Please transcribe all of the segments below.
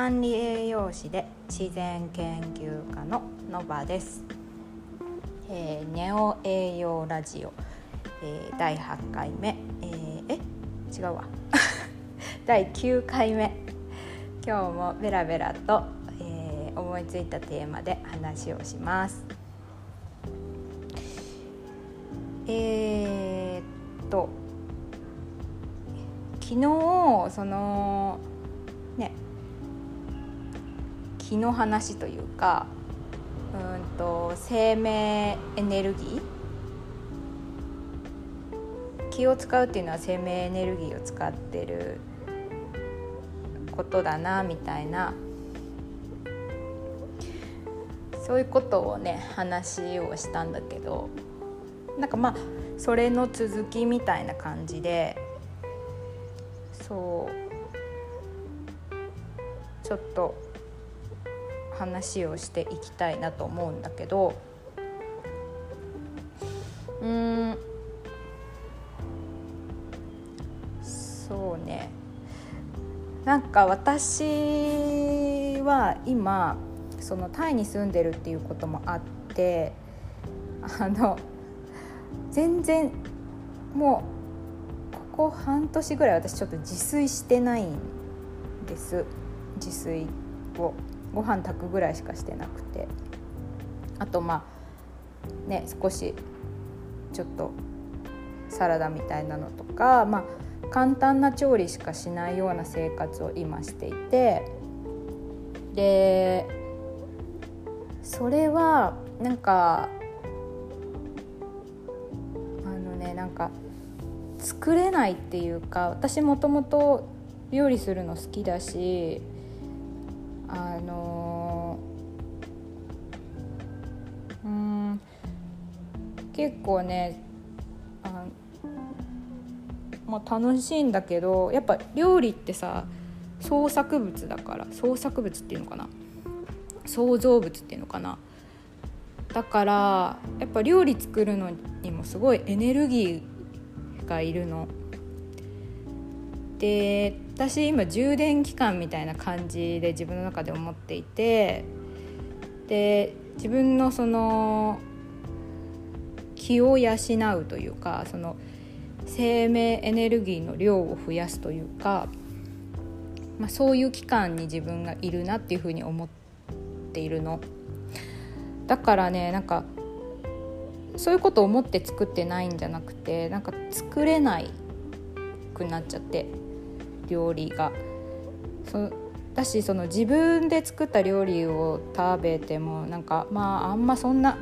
管理栄養士で自然研究家ののばです、えー、ネオ栄養ラジオ、えー、第8回目、えー、え？違うわ。第9回目。今日もベラベラと、えー、思いついたテーマで話をします。えー、っと昨日その気の話というかうんと生命エネルギー？気を使うっていうのは生命エネルギーを使ってることだなみたいな。そういうことをね話をしたんだけど。なんかまあそれの続きみたいな感じで。そう。ちょっと話をしていきたいなと思うんだけどうんそうね。なんか私は今そのタイに住んでるっていうこともあってあの全然もうここ半年ぐらい私ちょっと自炊してないんです。自炊を。ご飯炊くぐらいしかしてなくて。あとまあね少しちょっとサラダみたいなのとかまあ簡単な調理しかしないような生活を今していて。でそれはなんかあのねなんか作れないっていうか私もともと料理するの好きだしあのうん結構ねあまあ、楽しいんだけどやっぱ料理ってさ創作物だから創作物っていうのかな創造物っていうのかなだからやっぱ料理作るのにもすごいエネルギーがいるの。で私今充電期間みたいな感じで自分の中で思っていてで自分のその気を養うというかその生命エネルギーの量を増やすというか、まあ、そういう期間に自分がいるなっていうふうに思っているの。だからねなんかそういうことを思って作ってないんじゃなくてなんか作れないくなっちゃって料理が。そだしその自分で作った料理を食べてもなんかまああんまそんな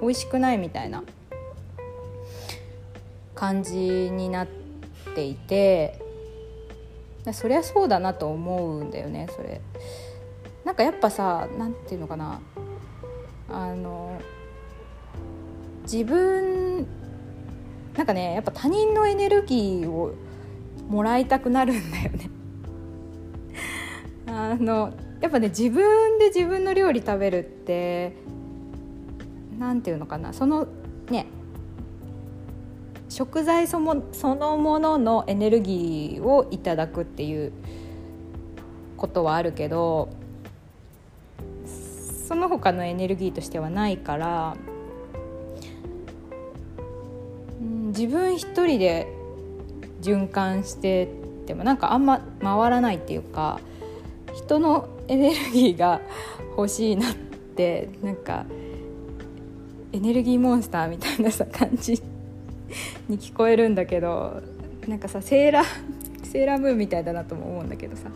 美味しくないみたいな感じになっていてそりゃそうだなと思うんだよねそれ。なんかやっぱさ何て言うのかなあの自分なんかねやっぱ他人のエネルギーをもらいたくなるんだよね。あのやっぱね自分で自分の料理食べるって何て言うのかな。そのね食材そもそのもののエネルギーをいただくっていうことはあるけどその他のエネルギーとしてはないから自分一人で循環しててもなんかあんま回らないっていうか人のエネルギーが欲しいなってなんかエネルギーモンスターみたいなさ感じに聞こえるんだけどなんかさセーラーセーラームーンみたいだなとも思うんだけどさ。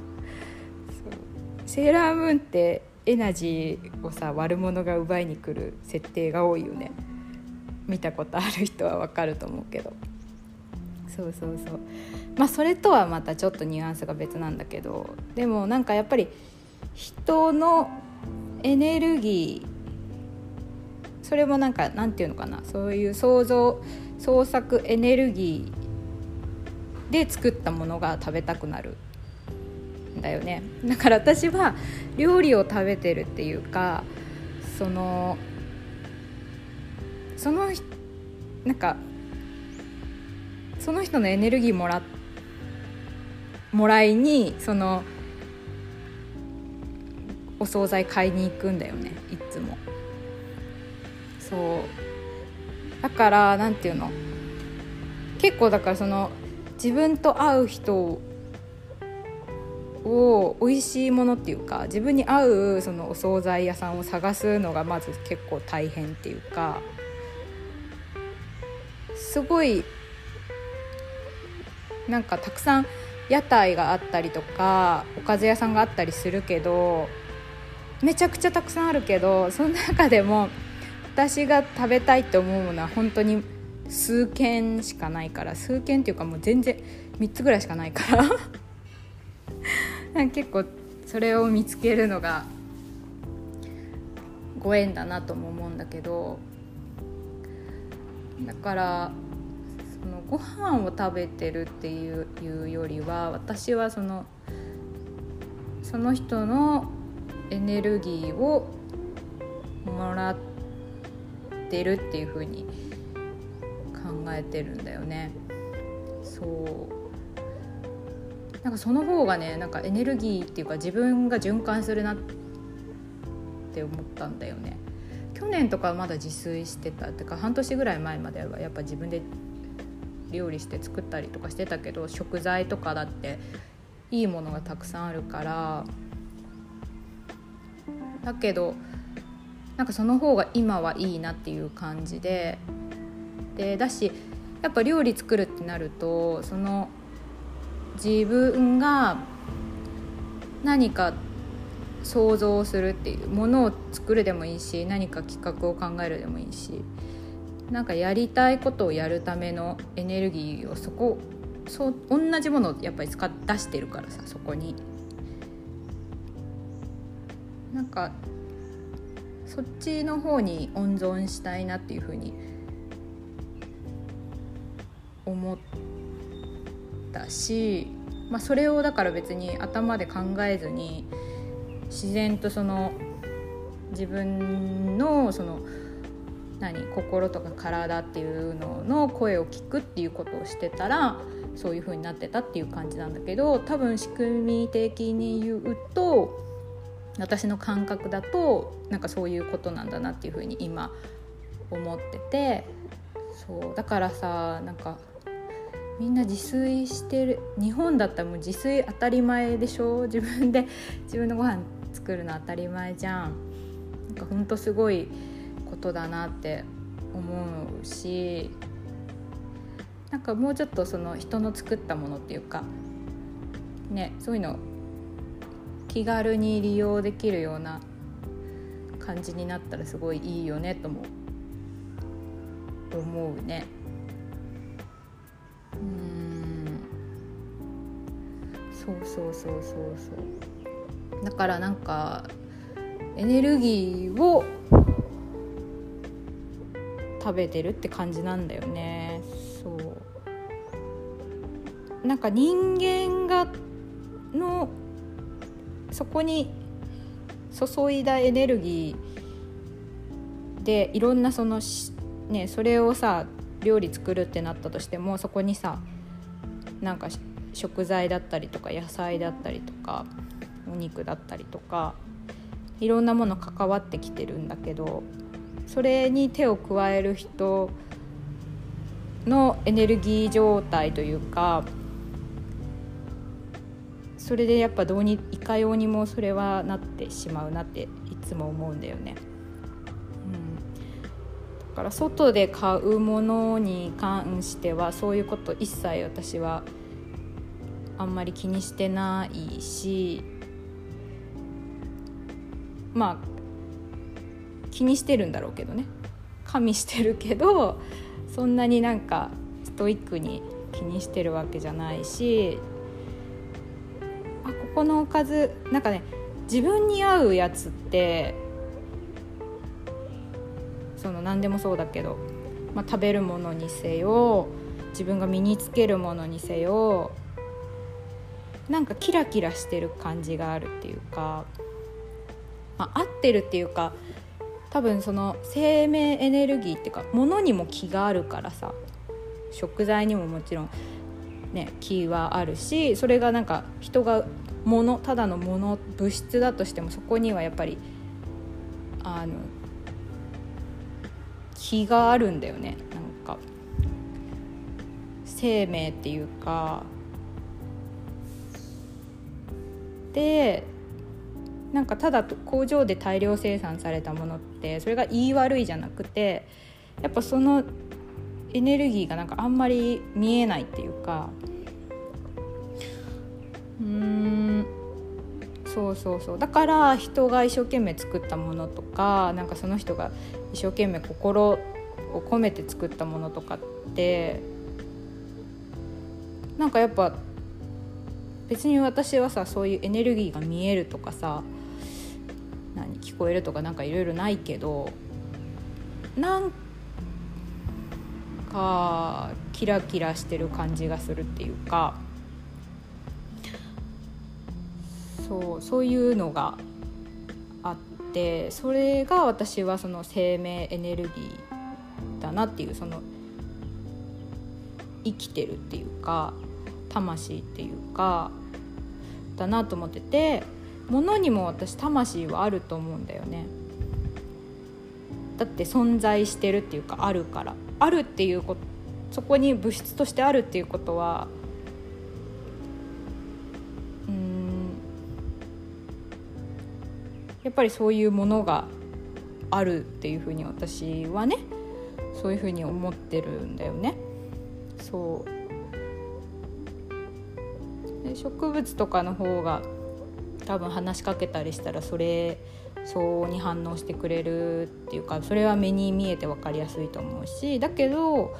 セーラームーンってエナジーをさ悪者が奪いに来る設定が多いよね。見たことある人はわかると思うけど。そうそうそう。まあそれとはまたちょっとニュアンスが別なんだけど。でもなんかやっぱり人のエネルギーそれもなんかなんていうのかな。そういう想像創作エネルギーで作ったものが食べたくなる。んだよね。だから私は料理を食べてるっていうかそのそのなんかその人のエネルギーもらもらいにそのお惣菜買いに行くんだよねいつも。そう。だから何て言うの？結構だからその自分と会う人を美味しいものっていうか自分に合うそのお惣菜屋さんを探すのがまず結構大変っていうかすごいなんかたくさん屋台があったりとかおかず屋さんがあったりするけどめちゃくちゃたくさんあるけどその中でも私が食べたいって思うものは本当に数軒しかないから数軒っていうかもう全然3つぐらいしかないから。結構それを見つけるのがご縁だなとも思うんだけどだからそのご飯を食べてるっていういうよりは私はそのその人のエネルギーをもらってるっていう風に考えてるんだよね。そうなんかその方がねなんかエネルギーっていうか自分が循環するなって思ったんだよね。去年とかまだ自炊してたってか半年ぐらい前まではやっぱ自分で料理して作ったりとかしてたけど食材とかだっていいものがたくさんあるからだけどなんかその方が今はいいなっていう感じででだしやっぱ料理作るってなるとその自分が何か想像するっていうものを作るでもいいし何か企画を考えるでもいいしなんかやりたいことをやるためのエネルギーをそこそう同じものをやっぱり使っ出してるからさそこに。なんかそっちの方に温存したいなっていうふうに思ったし、まあ、それをだから別に頭で考えずに自然とその自分のその何心とか体っていうのの声を聞くっていうことをしてたらそういう風になってたっていう感じなんだけど多分仕組み的に言うと私の感覚だとなんかそういうことなんだなっていう風に今思っててそうだからさなんかみんな自炊してる日本だったらもう自炊当たり前でしょ？自分で自分のご飯作るの当たり前じゃん。なんかほんとすごいことだなって思うしなんかもうちょっとその人の作ったものっていうかねそういうの気軽に利用できるような感じになったらすごいいいよねとも思うね。うんそうそうそうそうそうだからなんかエネルギーを食べてるって感じなんだよね。そう。なんか人間がのそこに注いだエネルギーでいろんなそのねそれをさ料理作るってなったとしてもそこにさなんか食材だったりとか野菜だったりとかお肉だったりとかいろんなもの関わってきてるんだけどそれに手を加える人のエネルギー状態というかそれでやっぱどうにいかようにもそれはなってしまうなっていつも思うんだよね。うん、だから外で買うものに関してはそういうこと一切私はあんまり気にしてないしまあ気にしてるんだろうけどね。加味してるけどそんなになんかストイックに気にしてるわけじゃないしこのおかずなんかね自分に合うやつってその何でもそうだけど、まあ、食べるものにせよ自分が身につけるものにせよなんかキラキラしてる感じがあるっていうか、まあ、合ってるっていうか多分その生命エネルギーっていうか物にも気があるからさ食材にももちろんね気はあるしそれがなんか人がものただのもの物質だとしてもそこにはやっぱりあの気があるんだよね。なんか生命っていうか。でなんかただ工場で大量生産されたものってそれが言い悪いじゃなくてやっぱそのエネルギーがなんかあんまり見えないっていうか。うん。そうそうそう。だから人が一生懸命作ったものとかなんかその人が一生懸命心を込めて作ったものとかってなんかやっぱ別に私はさそういうエネルギーが見えるとかさ何聞こえるとかなんかいろいろないけどなんかキラキラしてる感じがするっていうかそうそういうのがあってそれが私はその生命エネルギーだなっていうその生きてるっていうか魂っていうかだなと思ってて物にも私魂はあると思うんだよね。だって存在してるっていうかあるから。あるっていうことそこに物質としてあるっていうことはうんやっぱりそういうものがあるっていうふうに私はねそういうふうに思ってるんだよね。そう。で植物とかの方が多分話しかけたりしたらそれそうに反応してくれるっていうかそれは目に見えて分かりやすいと思うしだけど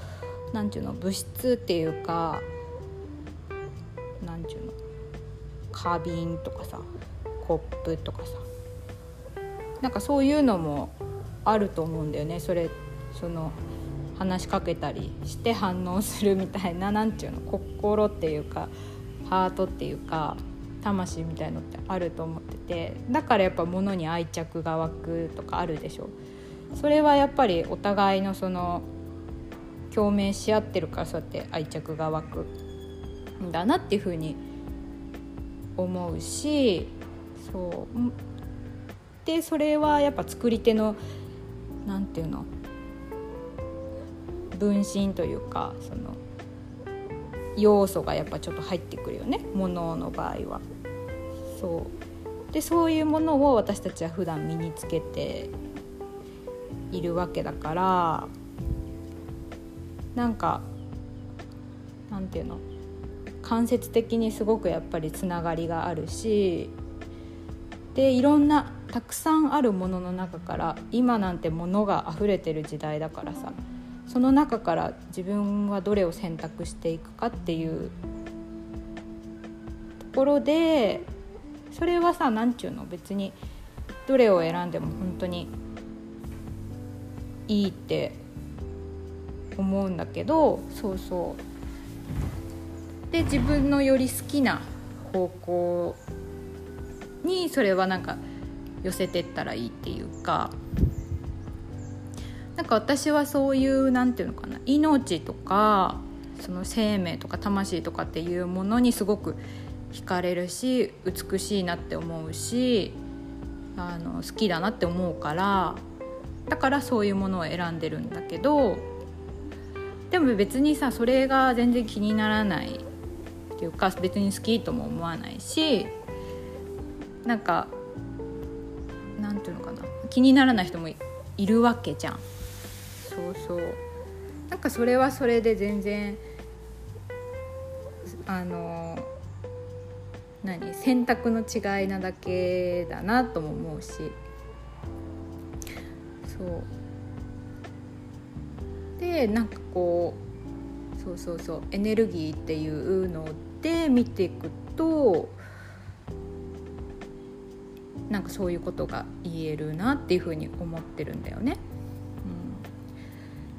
何て言うの物質っていうか何て言うの花瓶とかさコップとかさなんかそういうのもあると思うんだよね。それその話しかけたりして反応するみたいな何て言うの心っていうかハートっていうか魂みたいのってあると思っててだからやっぱ物に愛着が湧くとかあるでしょ。それはやっぱりお互いのその共鳴し合ってるからそうやって愛着が湧くんだなっていうふうに思うしそう。でそれはやっぱ作り手の何て言うの？分身というかその要素がやっぱちょっと入ってくるよね。ものの場合は。そう。でそういうものを私たちは普段身につけているわけだからなんかなんていうの？間接的にすごくやっぱりつながりがあるしでいろんなたくさんあるものの中から今なんてものが溢れてる時代だからさその中から自分はどれを選択していくかっていうところでそれはさ何ちゅうの別にどれを選んでも本当にいいって思うんだけどそうそう。で自分のより好きな方向にそれはなんか寄せてったらいいっていうかなんか私はそういうなんていうのかな命とかその生命とか魂とかっていうものにすごく惹かれるし美しいなって思うしあの好きだなって思うからだからそういうものを選んでるんだけどでも別にさそれが全然気にならないっていうか別に好きとも思わないしなんかなんていうのかな気にならない人もいるわけじゃん。そうそう。なんかそれはそれで全然あの何？選択の違いなだけだなとも思うし。そう。でなんかこうそうそうそうエネルギーっていうので見ていくとなんかそういうことが言えるなっていうふうに思ってるんだよね。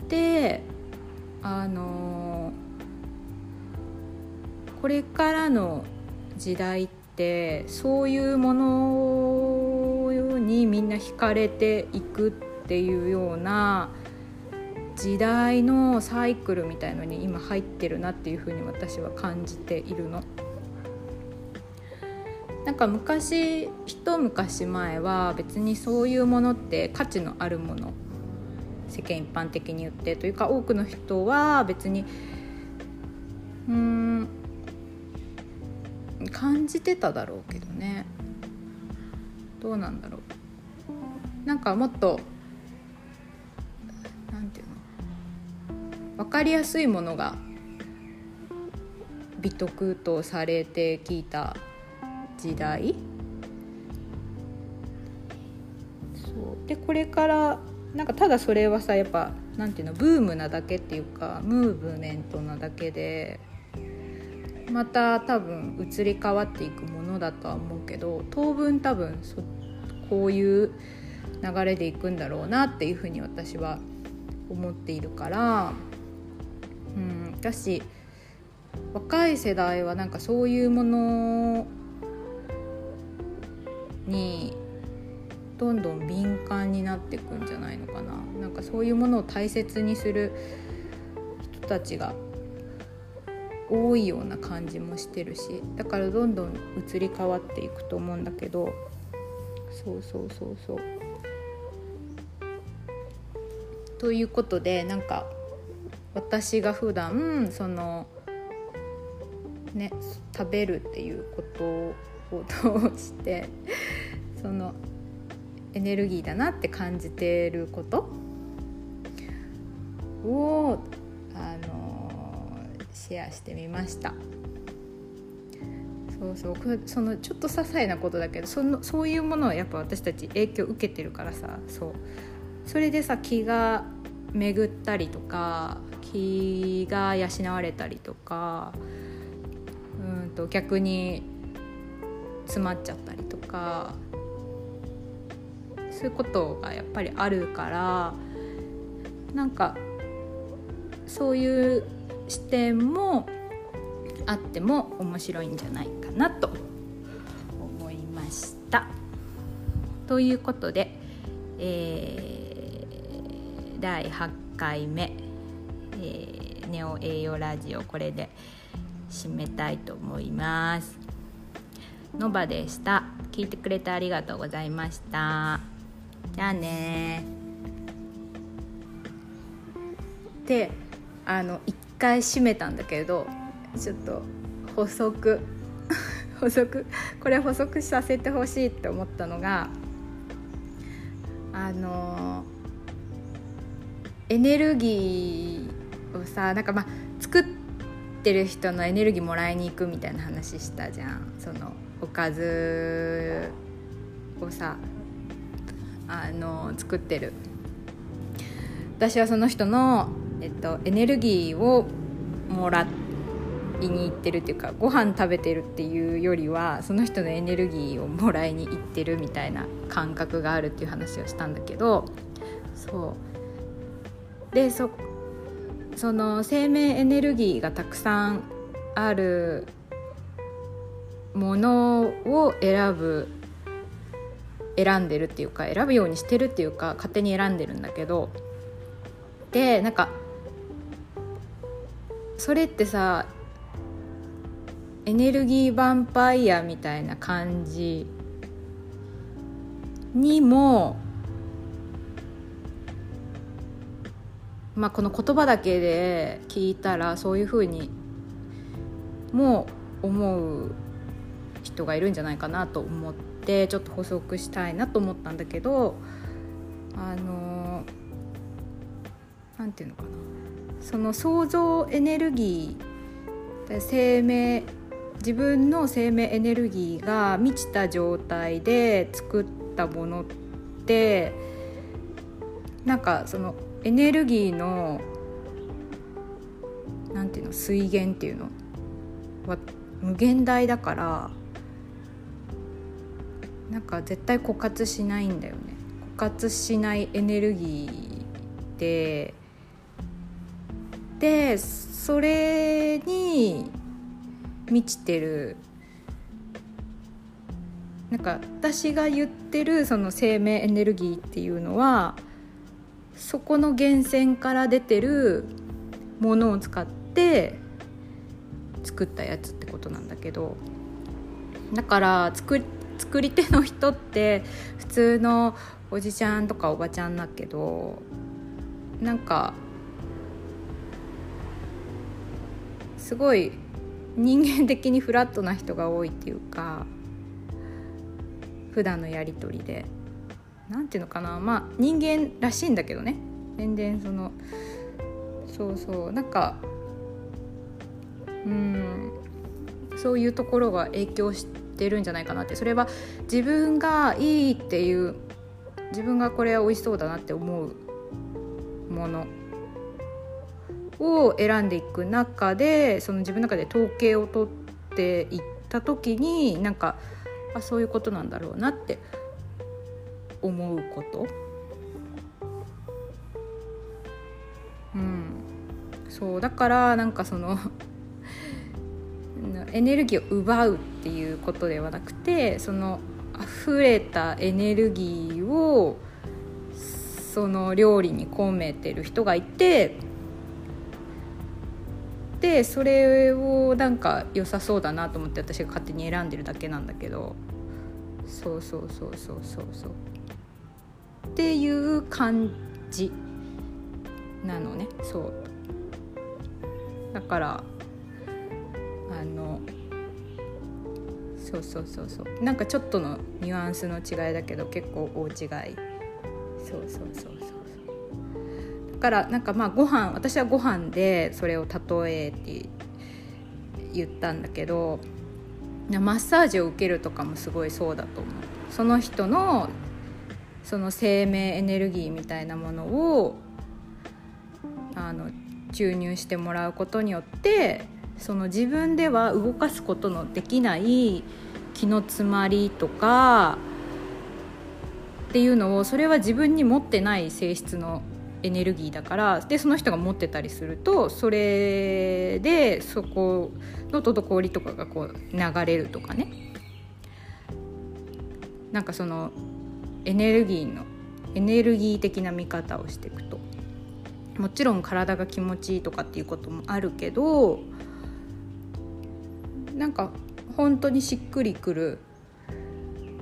うん、であのこれからの時代ってそういうものにみんな惹かれていくっていうような時代のサイクルみたいのに今入ってるなっていうふうに私は感じているの。なんか昔一昔前は別にそういうものって価値のあるもの世間一般的に言ってというか多くの人は別にうん感じてただろうけどね。どうなんだろう。なんかもっとなんていうの。分かりやすいものが美徳とされてきた時代。そう。でこれからなんかただそれはさやっぱなんていうのブームなだけっていうかムーブメントなだけでまた多分移り変わっていくものだとは思うけど当分多分そこういう流れでいくんだろうなっていうふうに私は思っているから、うん、だし若い世代はなんかそういうものにどんどん敏感になっていくんじゃないのかな。なんかそういうものを大切にする人たちが多いような感じもしてるしだからどんどん移り変わっていくと思うんだけどそうそうそうそう。ということでなんか私が普段そのね食べるっていうことを通してそのエネルギーだなって感じてることをあのシェアしてみました。そうそう。そのちょっと些細なことだけどそのそういうものはやっぱ私たち影響受けてるからさ。そう。それでさ気が巡ったりとか気が養われたりとかうんと逆に詰まっちゃったりとかそういうことがやっぱりあるからなんかそういう視点もあっても面白いんじゃないかなと思いました。ということで、えー、第8回目、えー、ネオ栄養ラジオこれで締めたいと思います。のばでした。聞いてくれてありがとうございました。じゃあねであの一回閉めたんだけどちょっと補足。補足。これ補足させてほしいって思ったのがあのエネルギーをさなんかまあ作ってる人のエネルギーもらいに行くみたいな話したじゃん。そのおかずをさあの作ってる。私はその人の、えっと、エネルギーをもらいに行ってるっていうかご飯食べてるっていうよりはその人のエネルギーをもらいに行ってるみたいな感覚があるっていう話をしたんだけどそう。でそその生命エネルギーがたくさんあるものを選ぶ選んでるっていうか選ぶようにしてるっていうか勝手に選んでるんだけどでなんかそれってさエネルギーヴァンパイアみたいな感じにもまあこの言葉だけで聞いたらそういうふうにも思う人がいるんじゃないかなと思ってちょっと補足したいなと思ったんだけどあのなんていうのかな。その創造エネルギー生命自分の生命エネルギーが満ちた状態で作ったものってなんかそのエネルギーのなんていうの水源っていうの？は無限大だからなんか絶対枯渇しないんだよね。枯渇しないエネルギーででそれに満ちてる。なんか私が言ってるその生命エネルギーっていうのはそこの源泉から出てるものを使って作ったやつってことなんだけど。だから作作り手の人って普通のおじちゃんとかおばちゃんだけどなんかすごい人間的にフラットな人が多いっていうか普段のやり取りで。何ていうのかなまあ人間らしいんだけどね。全然そのそうそうなんかうんそういうところが影響してるんじゃないかなって。それは自分がいいっていう自分がこれは美味しそうだなって思うもの。を選んでいく中でその自分の中で統計を取っていった時になんかあそういうことなんだろうなって思うこと。うん、そうだからなんかその エネルギーを奪うっていうことではなくてその溢れたエネルギーをその料理に込めてる人がいてでそれをなんか良さそうだなと思って私が勝手に選んでるだけなんだけど。そうそうそうそうそうそう。っていう感じなのね。そう。だからあのそうそうそうそう。なんかちょっとのニュアンスの違いだけど結構大違い。そうそうそうそう。からなんかまあご飯私はご飯でそれを例えて言ったんだけどマッサージを受けるとかもすごいそうだと思う。その人のその生命エネルギーみたいなものをあの注入してもらうことによってその自分では動かすことのできない気の詰まりとかっていうのをそれは自分に持ってない性質のエネルギーだからでその人が持ってたりするとそれでそこの滞りとかがこう流れるとかね。なんかそのエネルギーのエネルギー的な見方をしていくと。もちろん体が気持ちいいとかっていうこともあるけどなんか本当にしっくりくる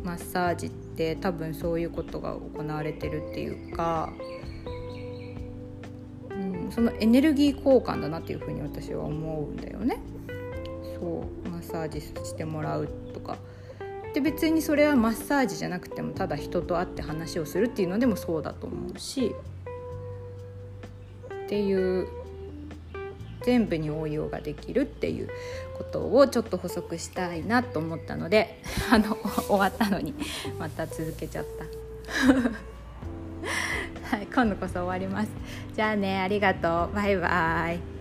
マッサージって多分そういうことが行われてるっていうか、そのエネルギー交換だなっていうふうに私は思うんだよね。そうマッサージしてもらうとかで別にそれはマッサージじゃなくてもただ人と会って話をするっていうのでもそうだと思うしっていう全部に応用ができるっていうことをちょっと補足したいなと思ったのであの終わったのにまた続けちゃった。はい、今度こそ終わります。じゃあね、ありがとう。バイバイ。